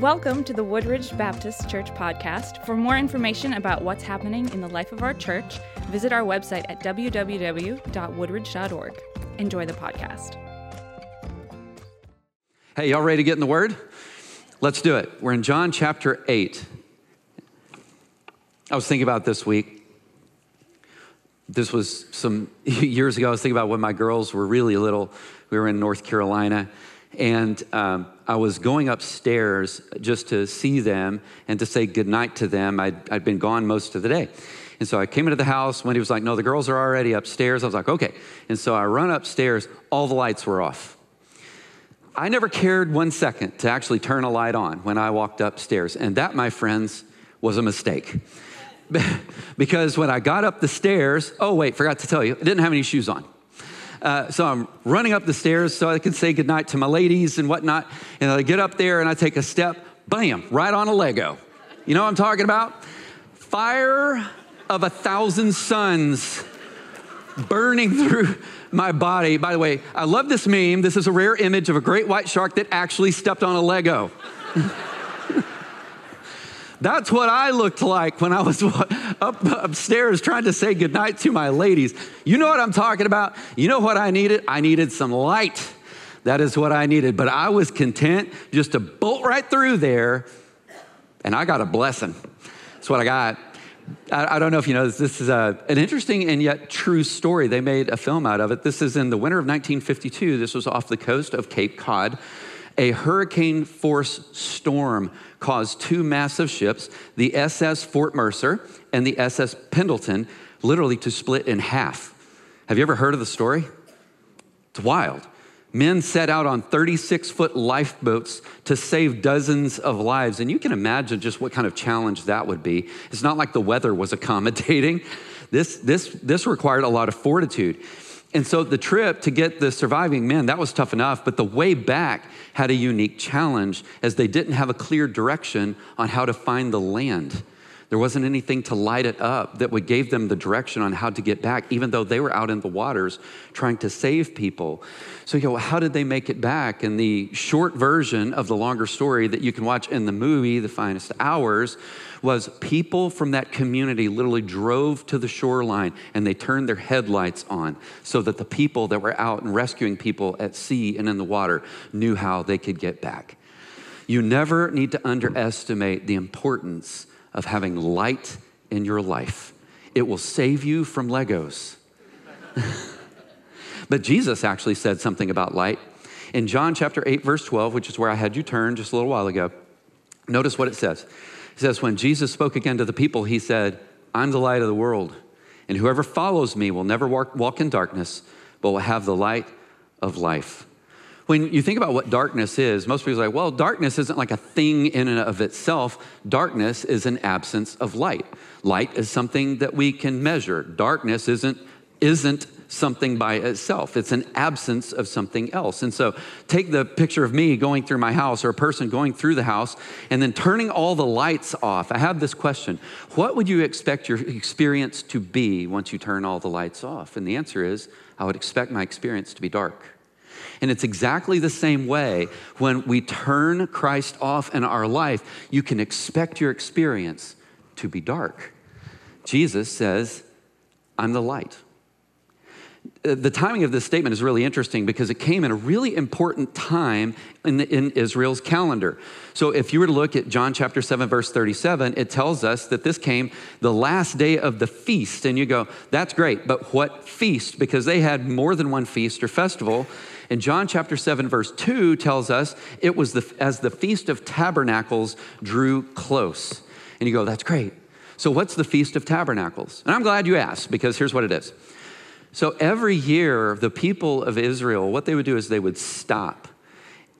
Welcome to the Woodridge Baptist Church podcast. For more information about what's happening in the life of our church, visit our website at www.woodridge.org. Enjoy the podcast. Hey, y'all ready to get in the Word? Let's do it. We're in John chapter 8. I was thinking about this week. This was some years ago. I was thinking about when my girls were really little. We were in North Carolina and um, I was going upstairs just to see them and to say goodnight to them. I'd, I'd been gone most of the day. And so I came into the house. Wendy was like, No, the girls are already upstairs. I was like, Okay. And so I run upstairs. All the lights were off. I never cared one second to actually turn a light on when I walked upstairs. And that, my friends, was a mistake. because when I got up the stairs, oh, wait, forgot to tell you, I didn't have any shoes on. Uh, so I'm running up the stairs so I can say goodnight to my ladies and whatnot. And I get up there and I take a step, bam, right on a Lego. You know what I'm talking about? Fire of a thousand suns burning through my body. By the way, I love this meme. This is a rare image of a great white shark that actually stepped on a Lego. That's what I looked like when I was up upstairs trying to say goodnight to my ladies. You know what I'm talking about? You know what I needed? I needed some light. That is what I needed. But I was content just to bolt right through there, and I got a blessing. That's what I got. I, I don't know if you know this. This is a, an interesting and yet true story. They made a film out of it. This is in the winter of 1952. This was off the coast of Cape Cod. A hurricane force storm caused two massive ships, the SS Fort Mercer and the SS Pendleton, literally to split in half. Have you ever heard of the story? It's wild. Men set out on 36 foot lifeboats to save dozens of lives. And you can imagine just what kind of challenge that would be. It's not like the weather was accommodating. This, this, this required a lot of fortitude. And so the trip to get the surviving men, that was tough enough, but the way back had a unique challenge as they didn't have a clear direction on how to find the land. There wasn't anything to light it up that would give them the direction on how to get back, even though they were out in the waters trying to save people. So, you know, how did they make it back? And the short version of the longer story that you can watch in the movie, The Finest Hours, was people from that community literally drove to the shoreline and they turned their headlights on so that the people that were out and rescuing people at sea and in the water knew how they could get back. You never need to underestimate the importance of having light in your life. It will save you from Legos. but Jesus actually said something about light. In John chapter 8, verse 12, which is where I had you turn just a little while ago, notice what it says. It says, When Jesus spoke again to the people, he said, I'm the light of the world, and whoever follows me will never walk, walk in darkness, but will have the light of life. When you think about what darkness is, most people are like, well, darkness isn't like a thing in and of itself. Darkness is an absence of light. Light is something that we can measure. Darkness isn't, isn't something by itself. It's an absence of something else. And so take the picture of me going through my house or a person going through the house and then turning all the lights off. I have this question What would you expect your experience to be once you turn all the lights off? And the answer is I would expect my experience to be dark. And it's exactly the same way when we turn Christ off in our life, you can expect your experience to be dark. Jesus says, I'm the light. Uh, the timing of this statement is really interesting because it came in a really important time in, the, in, Israel's calendar. So, if you were to look at John chapter 7, verse 37, it tells us that this came the last day of the feast. And you go, that's great, but what feast? Because they had more than one feast or festival. And John chapter 7, verse 2 tells us it was the, as the Feast of Tabernacles drew close. And you go, that's great. So, what's the Feast of Tabernacles? And I'm glad you asked because here's what it is. So every year, the people of Israel, what they would do is they would stop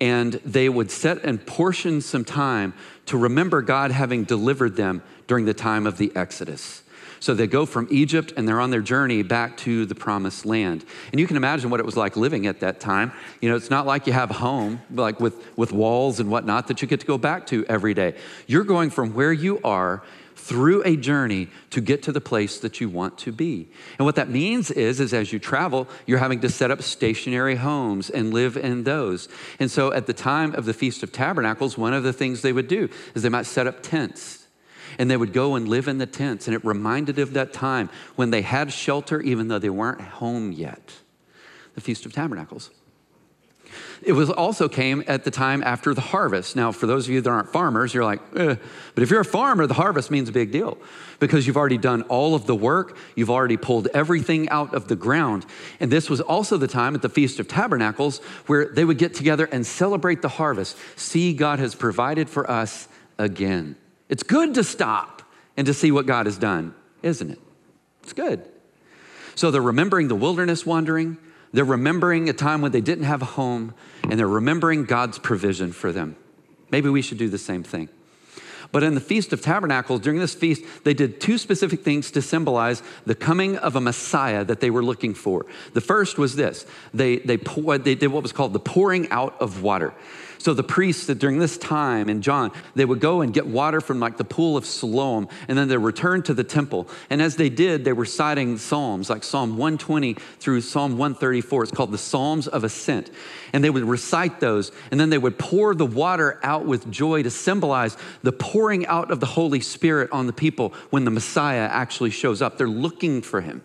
and they would set and portion some time to remember God having delivered them during the time of the Exodus. So they go from Egypt and they're on their journey back to the promised land. And you can imagine what it was like living at that time. You know, it's not like you have a home, like with, with walls and whatnot, that you get to go back to every day. You're going from where you are through a journey to get to the place that you want to be. And what that means is, is as you travel, you're having to set up stationary homes and live in those. And so at the time of the Feast of Tabernacles, one of the things they would do is they might set up tents. And they would go and live in the tents. And it reminded of that time when they had shelter, even though they weren't home yet. The Feast of Tabernacles. It was also came at the time after the harvest. Now, for those of you that aren't farmers, you're like, eh. but if you're a farmer, the harvest means a big deal because you've already done all of the work. You've already pulled everything out of the ground. And this was also the time at the Feast of Tabernacles where they would get together and celebrate the harvest. See, God has provided for us again. It's good to stop and to see what God has done, isn't it? It's good. So they're remembering the wilderness wandering. They're remembering a time when they didn't have a home, and they're remembering God's provision for them. Maybe we should do the same thing. But in the Feast of Tabernacles, during this feast, they did two specific things to symbolize the coming of a Messiah that they were looking for. The first was this they, they, they did what was called the pouring out of water. So the priests that during this time in John, they would go and get water from like the pool of Siloam, and then they return to the temple. And as they did, they were citing Psalms like Psalm 120 through Psalm 134. It's called the Psalms of Ascent. And they would recite those, and then they would pour the water out with joy to symbolize the pouring out of the Holy Spirit on the people when the Messiah actually shows up. They're looking for him.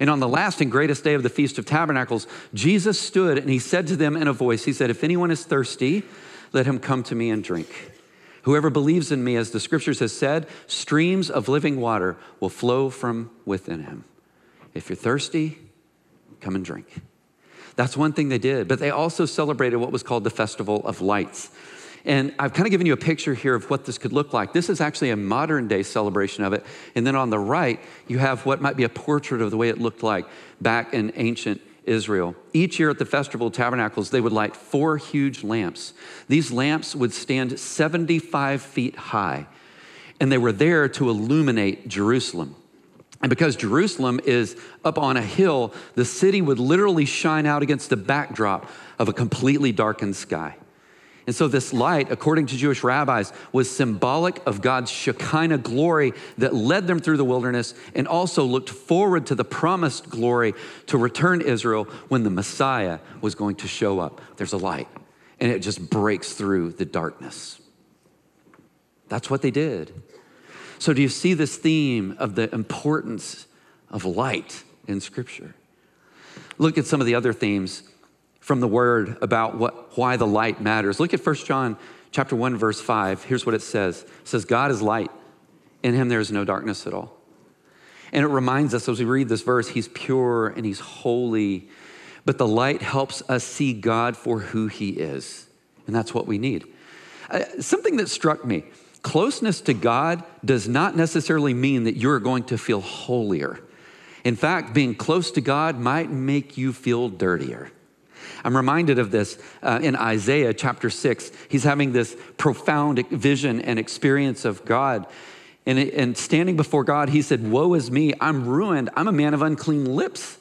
And on the last and greatest day of the Feast of Tabernacles, Jesus stood and he said to them in a voice, He said, If anyone is thirsty, let him come to me and drink. Whoever believes in me, as the scriptures has said, streams of living water will flow from within him. If you're thirsty, come and drink. That's one thing they did. But they also celebrated what was called the Festival of Lights. And I've kind of given you a picture here of what this could look like. This is actually a modern day celebration of it. And then on the right, you have what might be a portrait of the way it looked like back in ancient Israel. Each year at the Festival of Tabernacles, they would light four huge lamps. These lamps would stand 75 feet high, and they were there to illuminate Jerusalem. And because Jerusalem is up on a hill, the city would literally shine out against the backdrop of a completely darkened sky. And so, this light, according to Jewish rabbis, was symbolic of God's Shekinah glory that led them through the wilderness and also looked forward to the promised glory to return Israel when the Messiah was going to show up. There's a light, and it just breaks through the darkness. That's what they did. So, do you see this theme of the importance of light in Scripture? Look at some of the other themes from the word about what, why the light matters. Look at 1 John chapter 1 verse 5. Here's what it says. It says God is light. In him there is no darkness at all. And it reminds us as we read this verse, he's pure and he's holy. But the light helps us see God for who he is. And that's what we need. Uh, something that struck me closeness to God does not necessarily mean that you're going to feel holier. In fact, being close to God might make you feel dirtier. I'm reminded of this uh, in Isaiah chapter 6. He's having this profound vision and experience of God. And, and standing before God, he said, Woe is me, I'm ruined. I'm a man of unclean lips.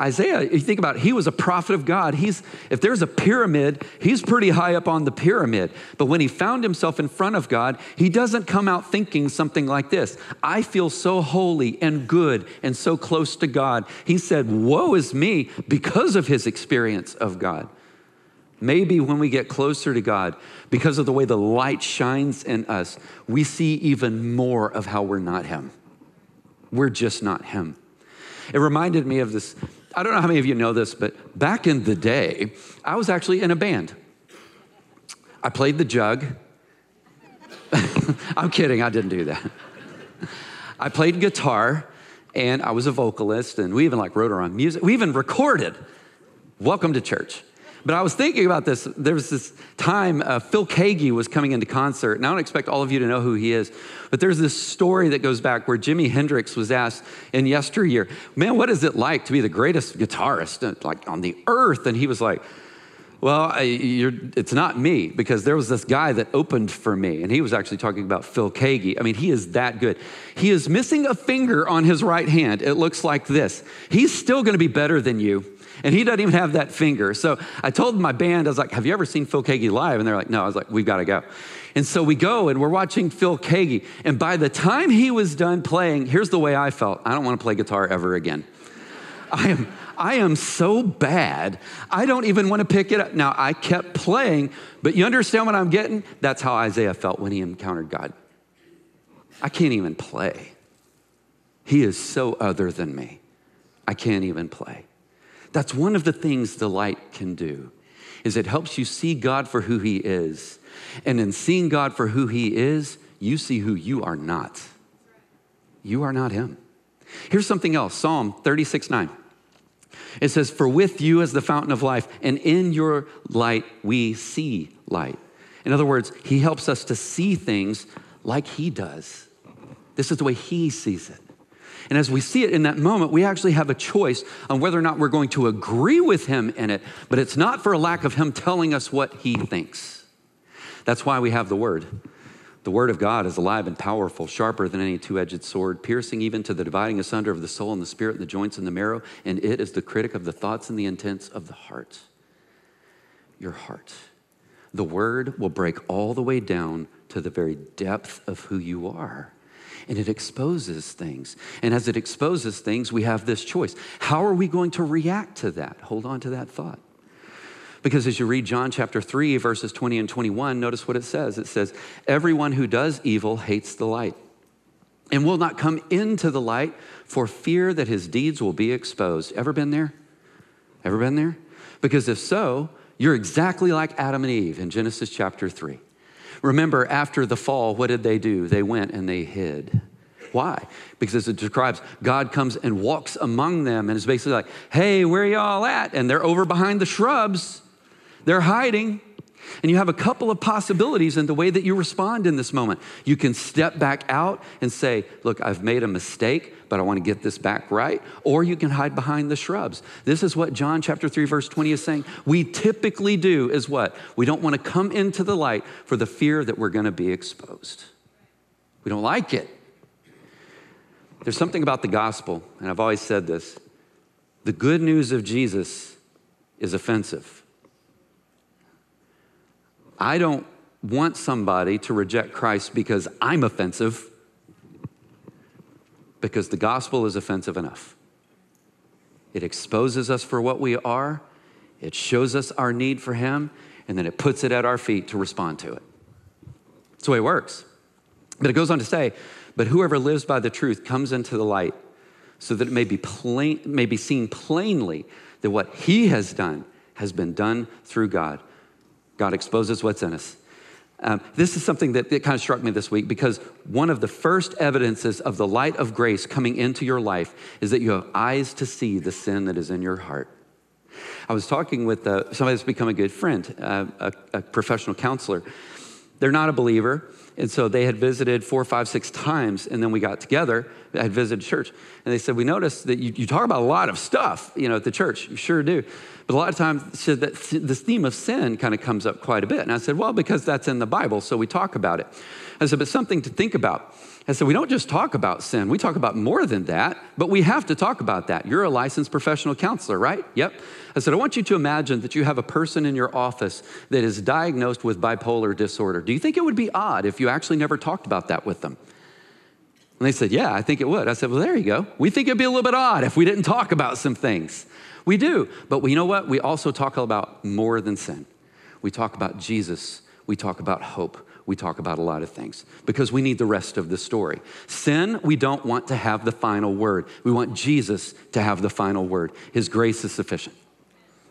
Isaiah, you think about it, he was a prophet of God. He's, if there's a pyramid, he's pretty high up on the pyramid. But when he found himself in front of God, he doesn't come out thinking something like this I feel so holy and good and so close to God. He said, Woe is me because of his experience of God. Maybe when we get closer to God, because of the way the light shines in us, we see even more of how we're not Him. We're just not Him. It reminded me of this I don't know how many of you know this, but back in the day, I was actually in a band. I played the jug. I'm kidding, I didn't do that. I played guitar and I was a vocalist and we even like wrote our own music. We even recorded Welcome to Church. But I was thinking about this. There was this time uh, Phil Keaggy was coming into concert, and I don't expect all of you to know who he is, but there's this story that goes back where Jimi Hendrix was asked in yesteryear, "Man, what is it like to be the greatest guitarist uh, like on the earth?" And he was like. Well, I, it's not me because there was this guy that opened for me, and he was actually talking about Phil Keaggy. I mean, he is that good. He is missing a finger on his right hand. It looks like this. He's still going to be better than you And he doesn't even have that finger. So I told my band, I was like, Have you ever seen Phil Keaggy live? And they're like, No. I was like, We've got to go. And so we go and we're watching Phil Keaggy. And by the time he was done playing, here's the way I felt I don't want to play guitar ever again. I am, I am so bad. I don't even want to pick it up. Now, I kept playing, but you understand what I'm getting? That's how Isaiah felt when he encountered God. I can't even play. He is so other than me. I can't even play. That's one of the things the light can do is it helps you see God for who he is. And in seeing God for who he is, you see who you are not. You are not him. Here's something else Psalm 36 9. It says, For with you is the fountain of life, and in your light we see light. In other words, he helps us to see things like he does. This is the way he sees it. And as we see it in that moment, we actually have a choice on whether or not we're going to agree with him in it, but it's not for a lack of him telling us what he thinks. That's why we have the word. The word of God is alive and powerful, sharper than any two edged sword, piercing even to the dividing asunder of the soul and the spirit, and the joints and the marrow, and it is the critic of the thoughts and the intents of the heart. Your heart. The word will break all the way down to the very depth of who you are and it exposes things. And as it exposes things, we have this choice. How are we going to react to that? Hold on to that thought. Because as you read John chapter 3, verses 20 and 21, notice what it says. It says, Everyone who does evil hates the light and will not come into the light for fear that his deeds will be exposed. Ever been there? Ever been there? Because if so, you're exactly like Adam and Eve in Genesis chapter 3. Remember, after the fall, what did they do? They went and they hid. Why? Because as it describes, God comes and walks among them and is basically like, hey, where y'all at? And they're over behind the shrubs. They're hiding. And you have a couple of possibilities in the way that you respond in this moment. You can step back out and say, Look, I've made a mistake, but I want to get this back right. Or you can hide behind the shrubs. This is what John chapter 3, verse 20 is saying. We typically do is what? We don't want to come into the light for the fear that we're going to be exposed. We don't like it. There's something about the gospel, and I've always said this the good news of Jesus is offensive. I don't want somebody to reject Christ because I'm offensive, because the gospel is offensive enough. It exposes us for what we are, it shows us our need for Him, and then it puts it at our feet to respond to it. That's the way it works. But it goes on to say, but whoever lives by the truth comes into the light so that it may be, plain, may be seen plainly that what he has done has been done through God. God exposes what's in us. Um, this is something that, kind of struck me this week because one of the first evidences of the light of grace coming into your life is that you have eyes to see the sin that is in your heart. I was talking with uh, somebody that's become a good friend, uh, a, a professional counselor. They're not a believer, and so they had visited four, five, six times, and then we got together. I had visited church, and they said, "We noticed that you, you talk about a lot of stuff, you know, at the church. You sure do, but a lot of times said that this theme of sin kind of comes up quite a bit." And I said, "Well, because that's in the Bible, so we talk about it." I said, "But something to think about." I said, we don't just talk about sin, we talk about more than that, but we have to talk about that. You're a licensed professional counselor, right? Yep. I said, I want you to imagine that you have a person in your office that is diagnosed with bipolar disorder. Do you think it would be odd if you actually never talked about that with them? And they said, Yeah, I think it would. I said, Well, there you go. We think it'd be a little bit odd if we didn't talk about some things. We do. But you know what? We also talk about more than sin. We talk about Jesus, we talk about hope we talk about a lot of things because we need the rest of the story. Sin, we don't want to have the final word. We want Jesus to have the final word. His grace is sufficient.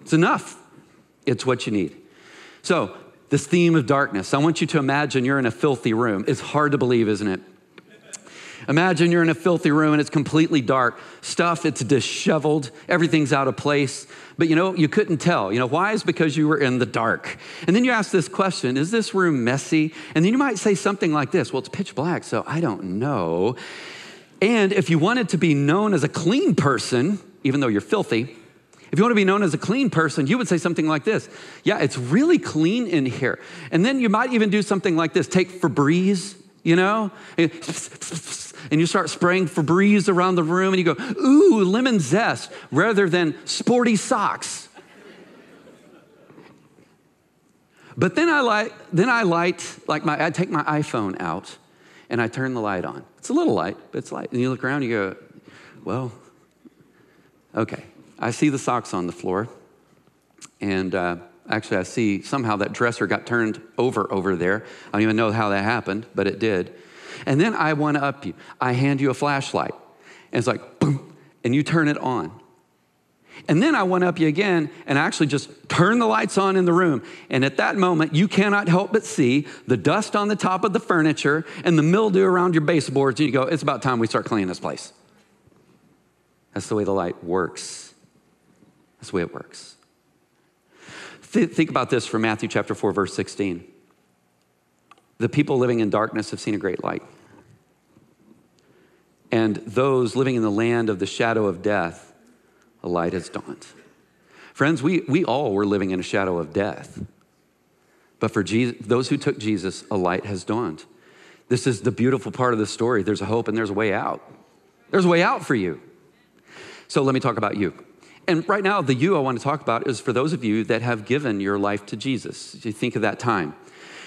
It's enough, it's what you need. So, this theme of darkness, I want you to imagine you're in a filthy room. It's hard to believe, isn't it? Imagine you're in a filthy room and it's completely dark. Stuff, it's disheveled, everything's out of place. But you know, you couldn't tell. You know, why? Is because you were in the dark. And then you ask this question Is this room messy? And then you might say something like this Well, it's pitch black, so I don't know. And if you wanted to be known as a clean person, even though you're filthy, if you want to be known as a clean person, you would say something like this Yeah, it's really clean in here. And then you might even do something like this take Febreze you know? And you start spraying Febreze around the room and you go, ooh, lemon zest, rather than sporty socks. But then I light, then I light, like my, I take my iPhone out and I turn the light on. It's a little light, but it's light. And you look around, you go, well, okay. I see the socks on the floor, and uh, actually, I see somehow that dresser got turned over over there. I don't even know how that happened, but it did. And then I one up you. I hand you a flashlight, and it's like boom, and you turn it on. And then I went up you again and I actually just turned the lights on in the room. And at that moment, you cannot help but see the dust on the top of the furniture and the mildew around your baseboards. And you go, it's about time we start cleaning this place. That's the way the light works. That's the way it works. Th- think about this from Matthew chapter 4, verse 16. The people living in darkness have seen a great light. And those living in the land of the shadow of death, a light has dawned. Friends, we, we all were living in a shadow of death. But for Jesus, those who took Jesus, a light has dawned. This is the beautiful part of the story. There's a hope and there's a way out. There's a way out for you. So let me talk about you. And right now, the you I want to talk about is for those of you that have given your life to Jesus. You think of that time.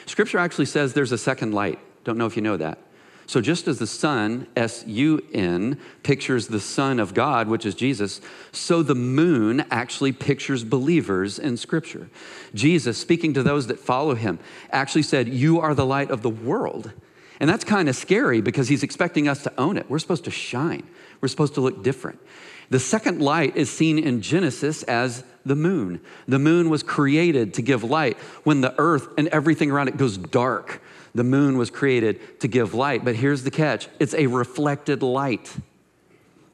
Scripture actually says there's a second light. Don't know if you know that. So, just as the sun, S U N, pictures the Son of God, which is Jesus, so the moon actually pictures believers in Scripture. Jesus, speaking to those that follow him, actually said, You are the light of the world. And that's kind of scary because he's expecting us to own it. We're supposed to shine, we're supposed to look different. The second light is seen in Genesis as the moon. The moon was created to give light when the earth and everything around it goes dark. The moon was created to give light. But here's the catch it's a reflected light.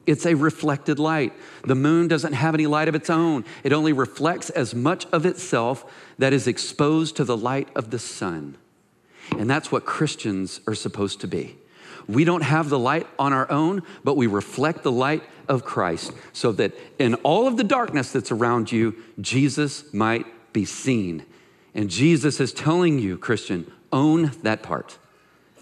It's a reflected light. The moon doesn't have any light of its own, it only reflects as much of itself that is exposed to the light of the sun. And that's what Christians are supposed to be. We don't have the light on our own, but we reflect the light of Christ so that in all of the darkness that's around you, Jesus might be seen. And Jesus is telling you, Christian, own that part.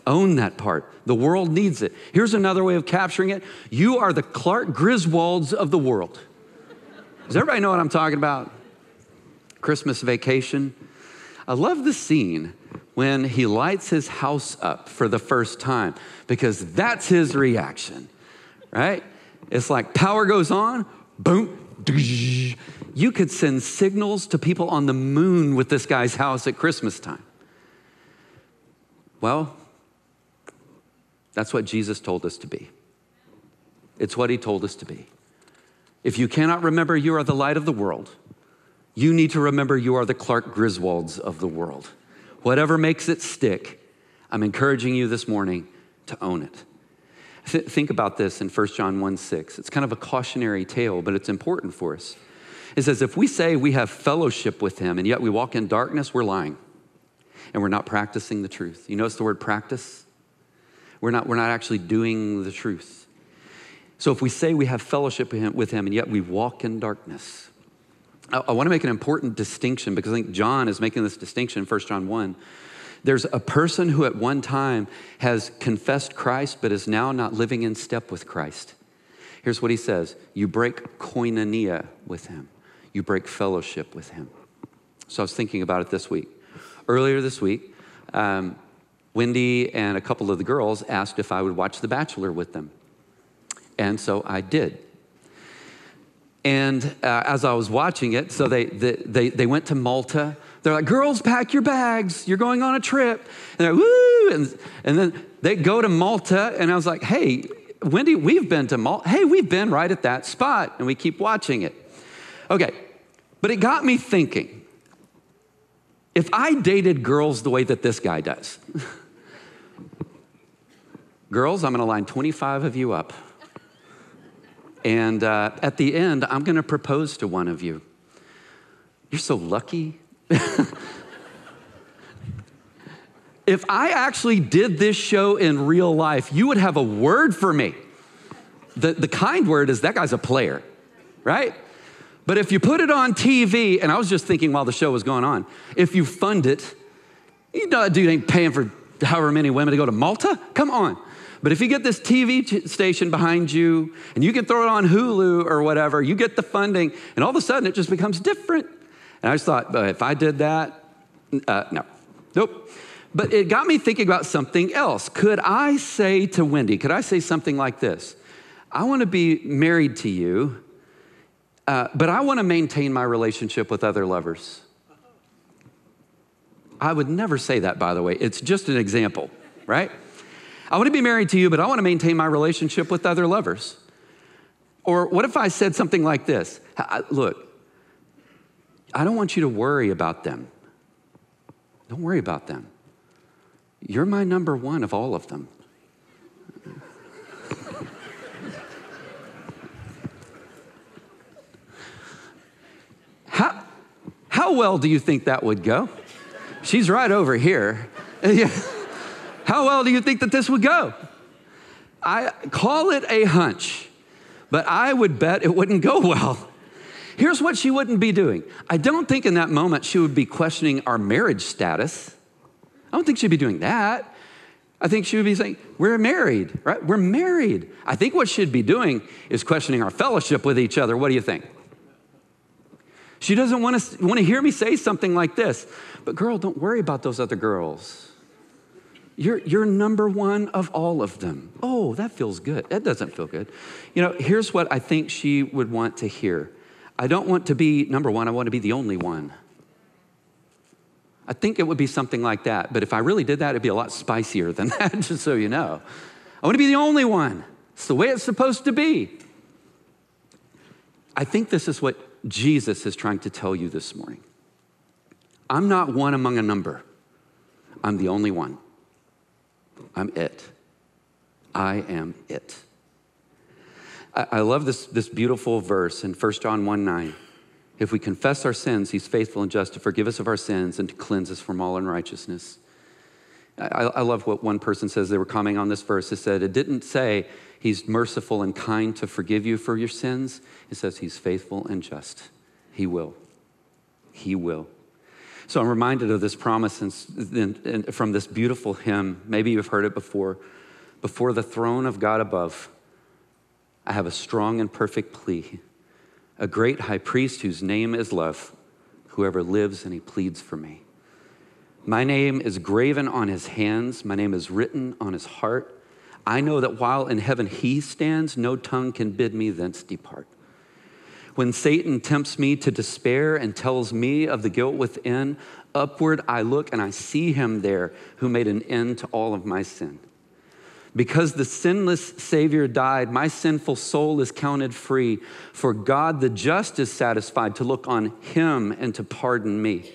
Own that part. The world needs it. Here's another way of capturing it you are the Clark Griswolds of the world. Does everybody know what I'm talking about? Christmas vacation. I love the scene when he lights his house up for the first time because that's his reaction, right? It's like power goes on, boom, you could send signals to people on the moon with this guy's house at Christmas time. Well, that's what Jesus told us to be. It's what he told us to be. If you cannot remember you are the light of the world, you need to remember you are the Clark Griswolds of the world. Whatever makes it stick, I'm encouraging you this morning to own it. Th- think about this in 1 John 1 6. It's kind of a cautionary tale, but it's important for us. It says, if we say we have fellowship with him and yet we walk in darkness, we're lying and we're not practicing the truth. You notice the word practice? We're not, we're not actually doing the truth. So if we say we have fellowship with him and yet we walk in darkness, I, I want to make an important distinction because I think John is making this distinction in 1 John 1 there's a person who at one time has confessed Christ but is now not living in step with Christ. Here's what he says You break koinonia with him, you break fellowship with him. So I was thinking about it this week. Earlier this week, um, Wendy and a couple of the girls asked if I would watch The Bachelor with them. And so I did. And uh, as I was watching it, so they, they, they went to Malta they're like, girls, pack your bags. You're going on a trip. And they're woo. And, and then they go to Malta. And I was like, hey, Wendy, we've been to Malta. Hey, we've been right at that spot. And we keep watching it. Okay. But it got me thinking if I dated girls the way that this guy does, girls, I'm going to line 25 of you up. And uh, at the end, I'm going to propose to one of you. You're so lucky if I actually did this show in real life, you would have a word for me. The, the kind word is that guy's a player, right? But if you put it on TV, and I was just thinking while the show was going on, if you fund it, you know that dude ain't paying for however many women to go to Malta? Come on. But if you get this TV station behind you and you can throw it on Hulu or whatever, you get the funding, and all of a sudden it just becomes different. And I just thought, if I did that, uh, no, nope. But it got me thinking about something else. Could I say to Wendy, could I say something like this? I want to be married to you, uh, but I want to maintain my relationship with other lovers. I would never say that, by the way. It's just an example, right? I want to be married to you, but I want to maintain my relationship with other lovers. Or what if I said something like this? Look, I don't want you to worry about them. Don't worry about them. You're my number one of all of them. how, how well do you think that would go? She's right over here. How well do you think that this would go? I call it a hunch, but I would bet it wouldn't go well. Here's what she wouldn't be doing. I don't think in that moment she would be questioning our marriage status. I don't think she'd be doing that. I think she would be saying, We're married, right? We're married. I think what she'd be doing is questioning our fellowship with each other. What do you think? She doesn't want to, want to hear me say something like this, but girl, don't worry about those other girls. You're, you're number one of all of them. Oh, that feels good. That doesn't feel good. You know, here's what I think she would want to hear I don't want to be number one, I want to be the only one. I think it would be something like that. But if I really did that, it'd be a lot spicier than that, just so you know. I want to be the only one. It's the way it's supposed to be. I think this is what Jesus is trying to tell you this morning. I'm not one among a number, I'm the only one. I'm it. I am it. I, love this, this beautiful verse in 1 John 1 9. If we confess our sins, he's faithful and just to forgive us of our sins and to cleanse us from all unrighteousness. I, I love what one person says. They were commenting on this verse. It said, It didn't say he's merciful and kind to forgive you for your sins. It says he's faithful and just. He will. He will. So I'm reminded of this promise from this beautiful hymn. Maybe you've heard it before. Before the throne of God above, I have a strong and perfect plea, a great high priest whose name is love, whoever lives and he pleads for me. My name is graven on his hands, my name is written on his heart. I know that while in heaven he stands, no tongue can bid me thence depart. When Satan tempts me to despair and tells me of the guilt within, upward I look and I see him there who made an end to all of my sin. Because the sinless Savior died, my sinful soul is counted free. For God the just is satisfied to look on him and to pardon me.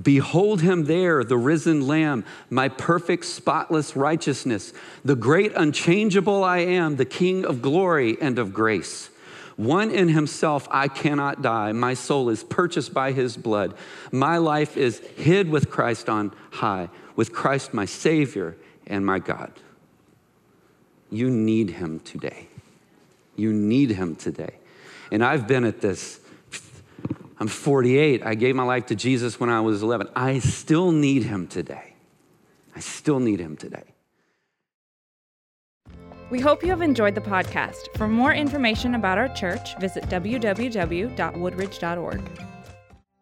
Behold him there, the risen Lamb, my perfect, spotless righteousness, the great, unchangeable I am, the King of glory and of grace. One in himself, I cannot die. My soul is purchased by his blood. My life is hid with Christ on high, with Christ my Savior and my God. You need him today. You need him today. And I've been at this. I'm 48. I gave my life to Jesus when I was 11. I still need him today. I still need him today. We hope you have enjoyed the podcast. For more information about our church, visit www.woodridge.org.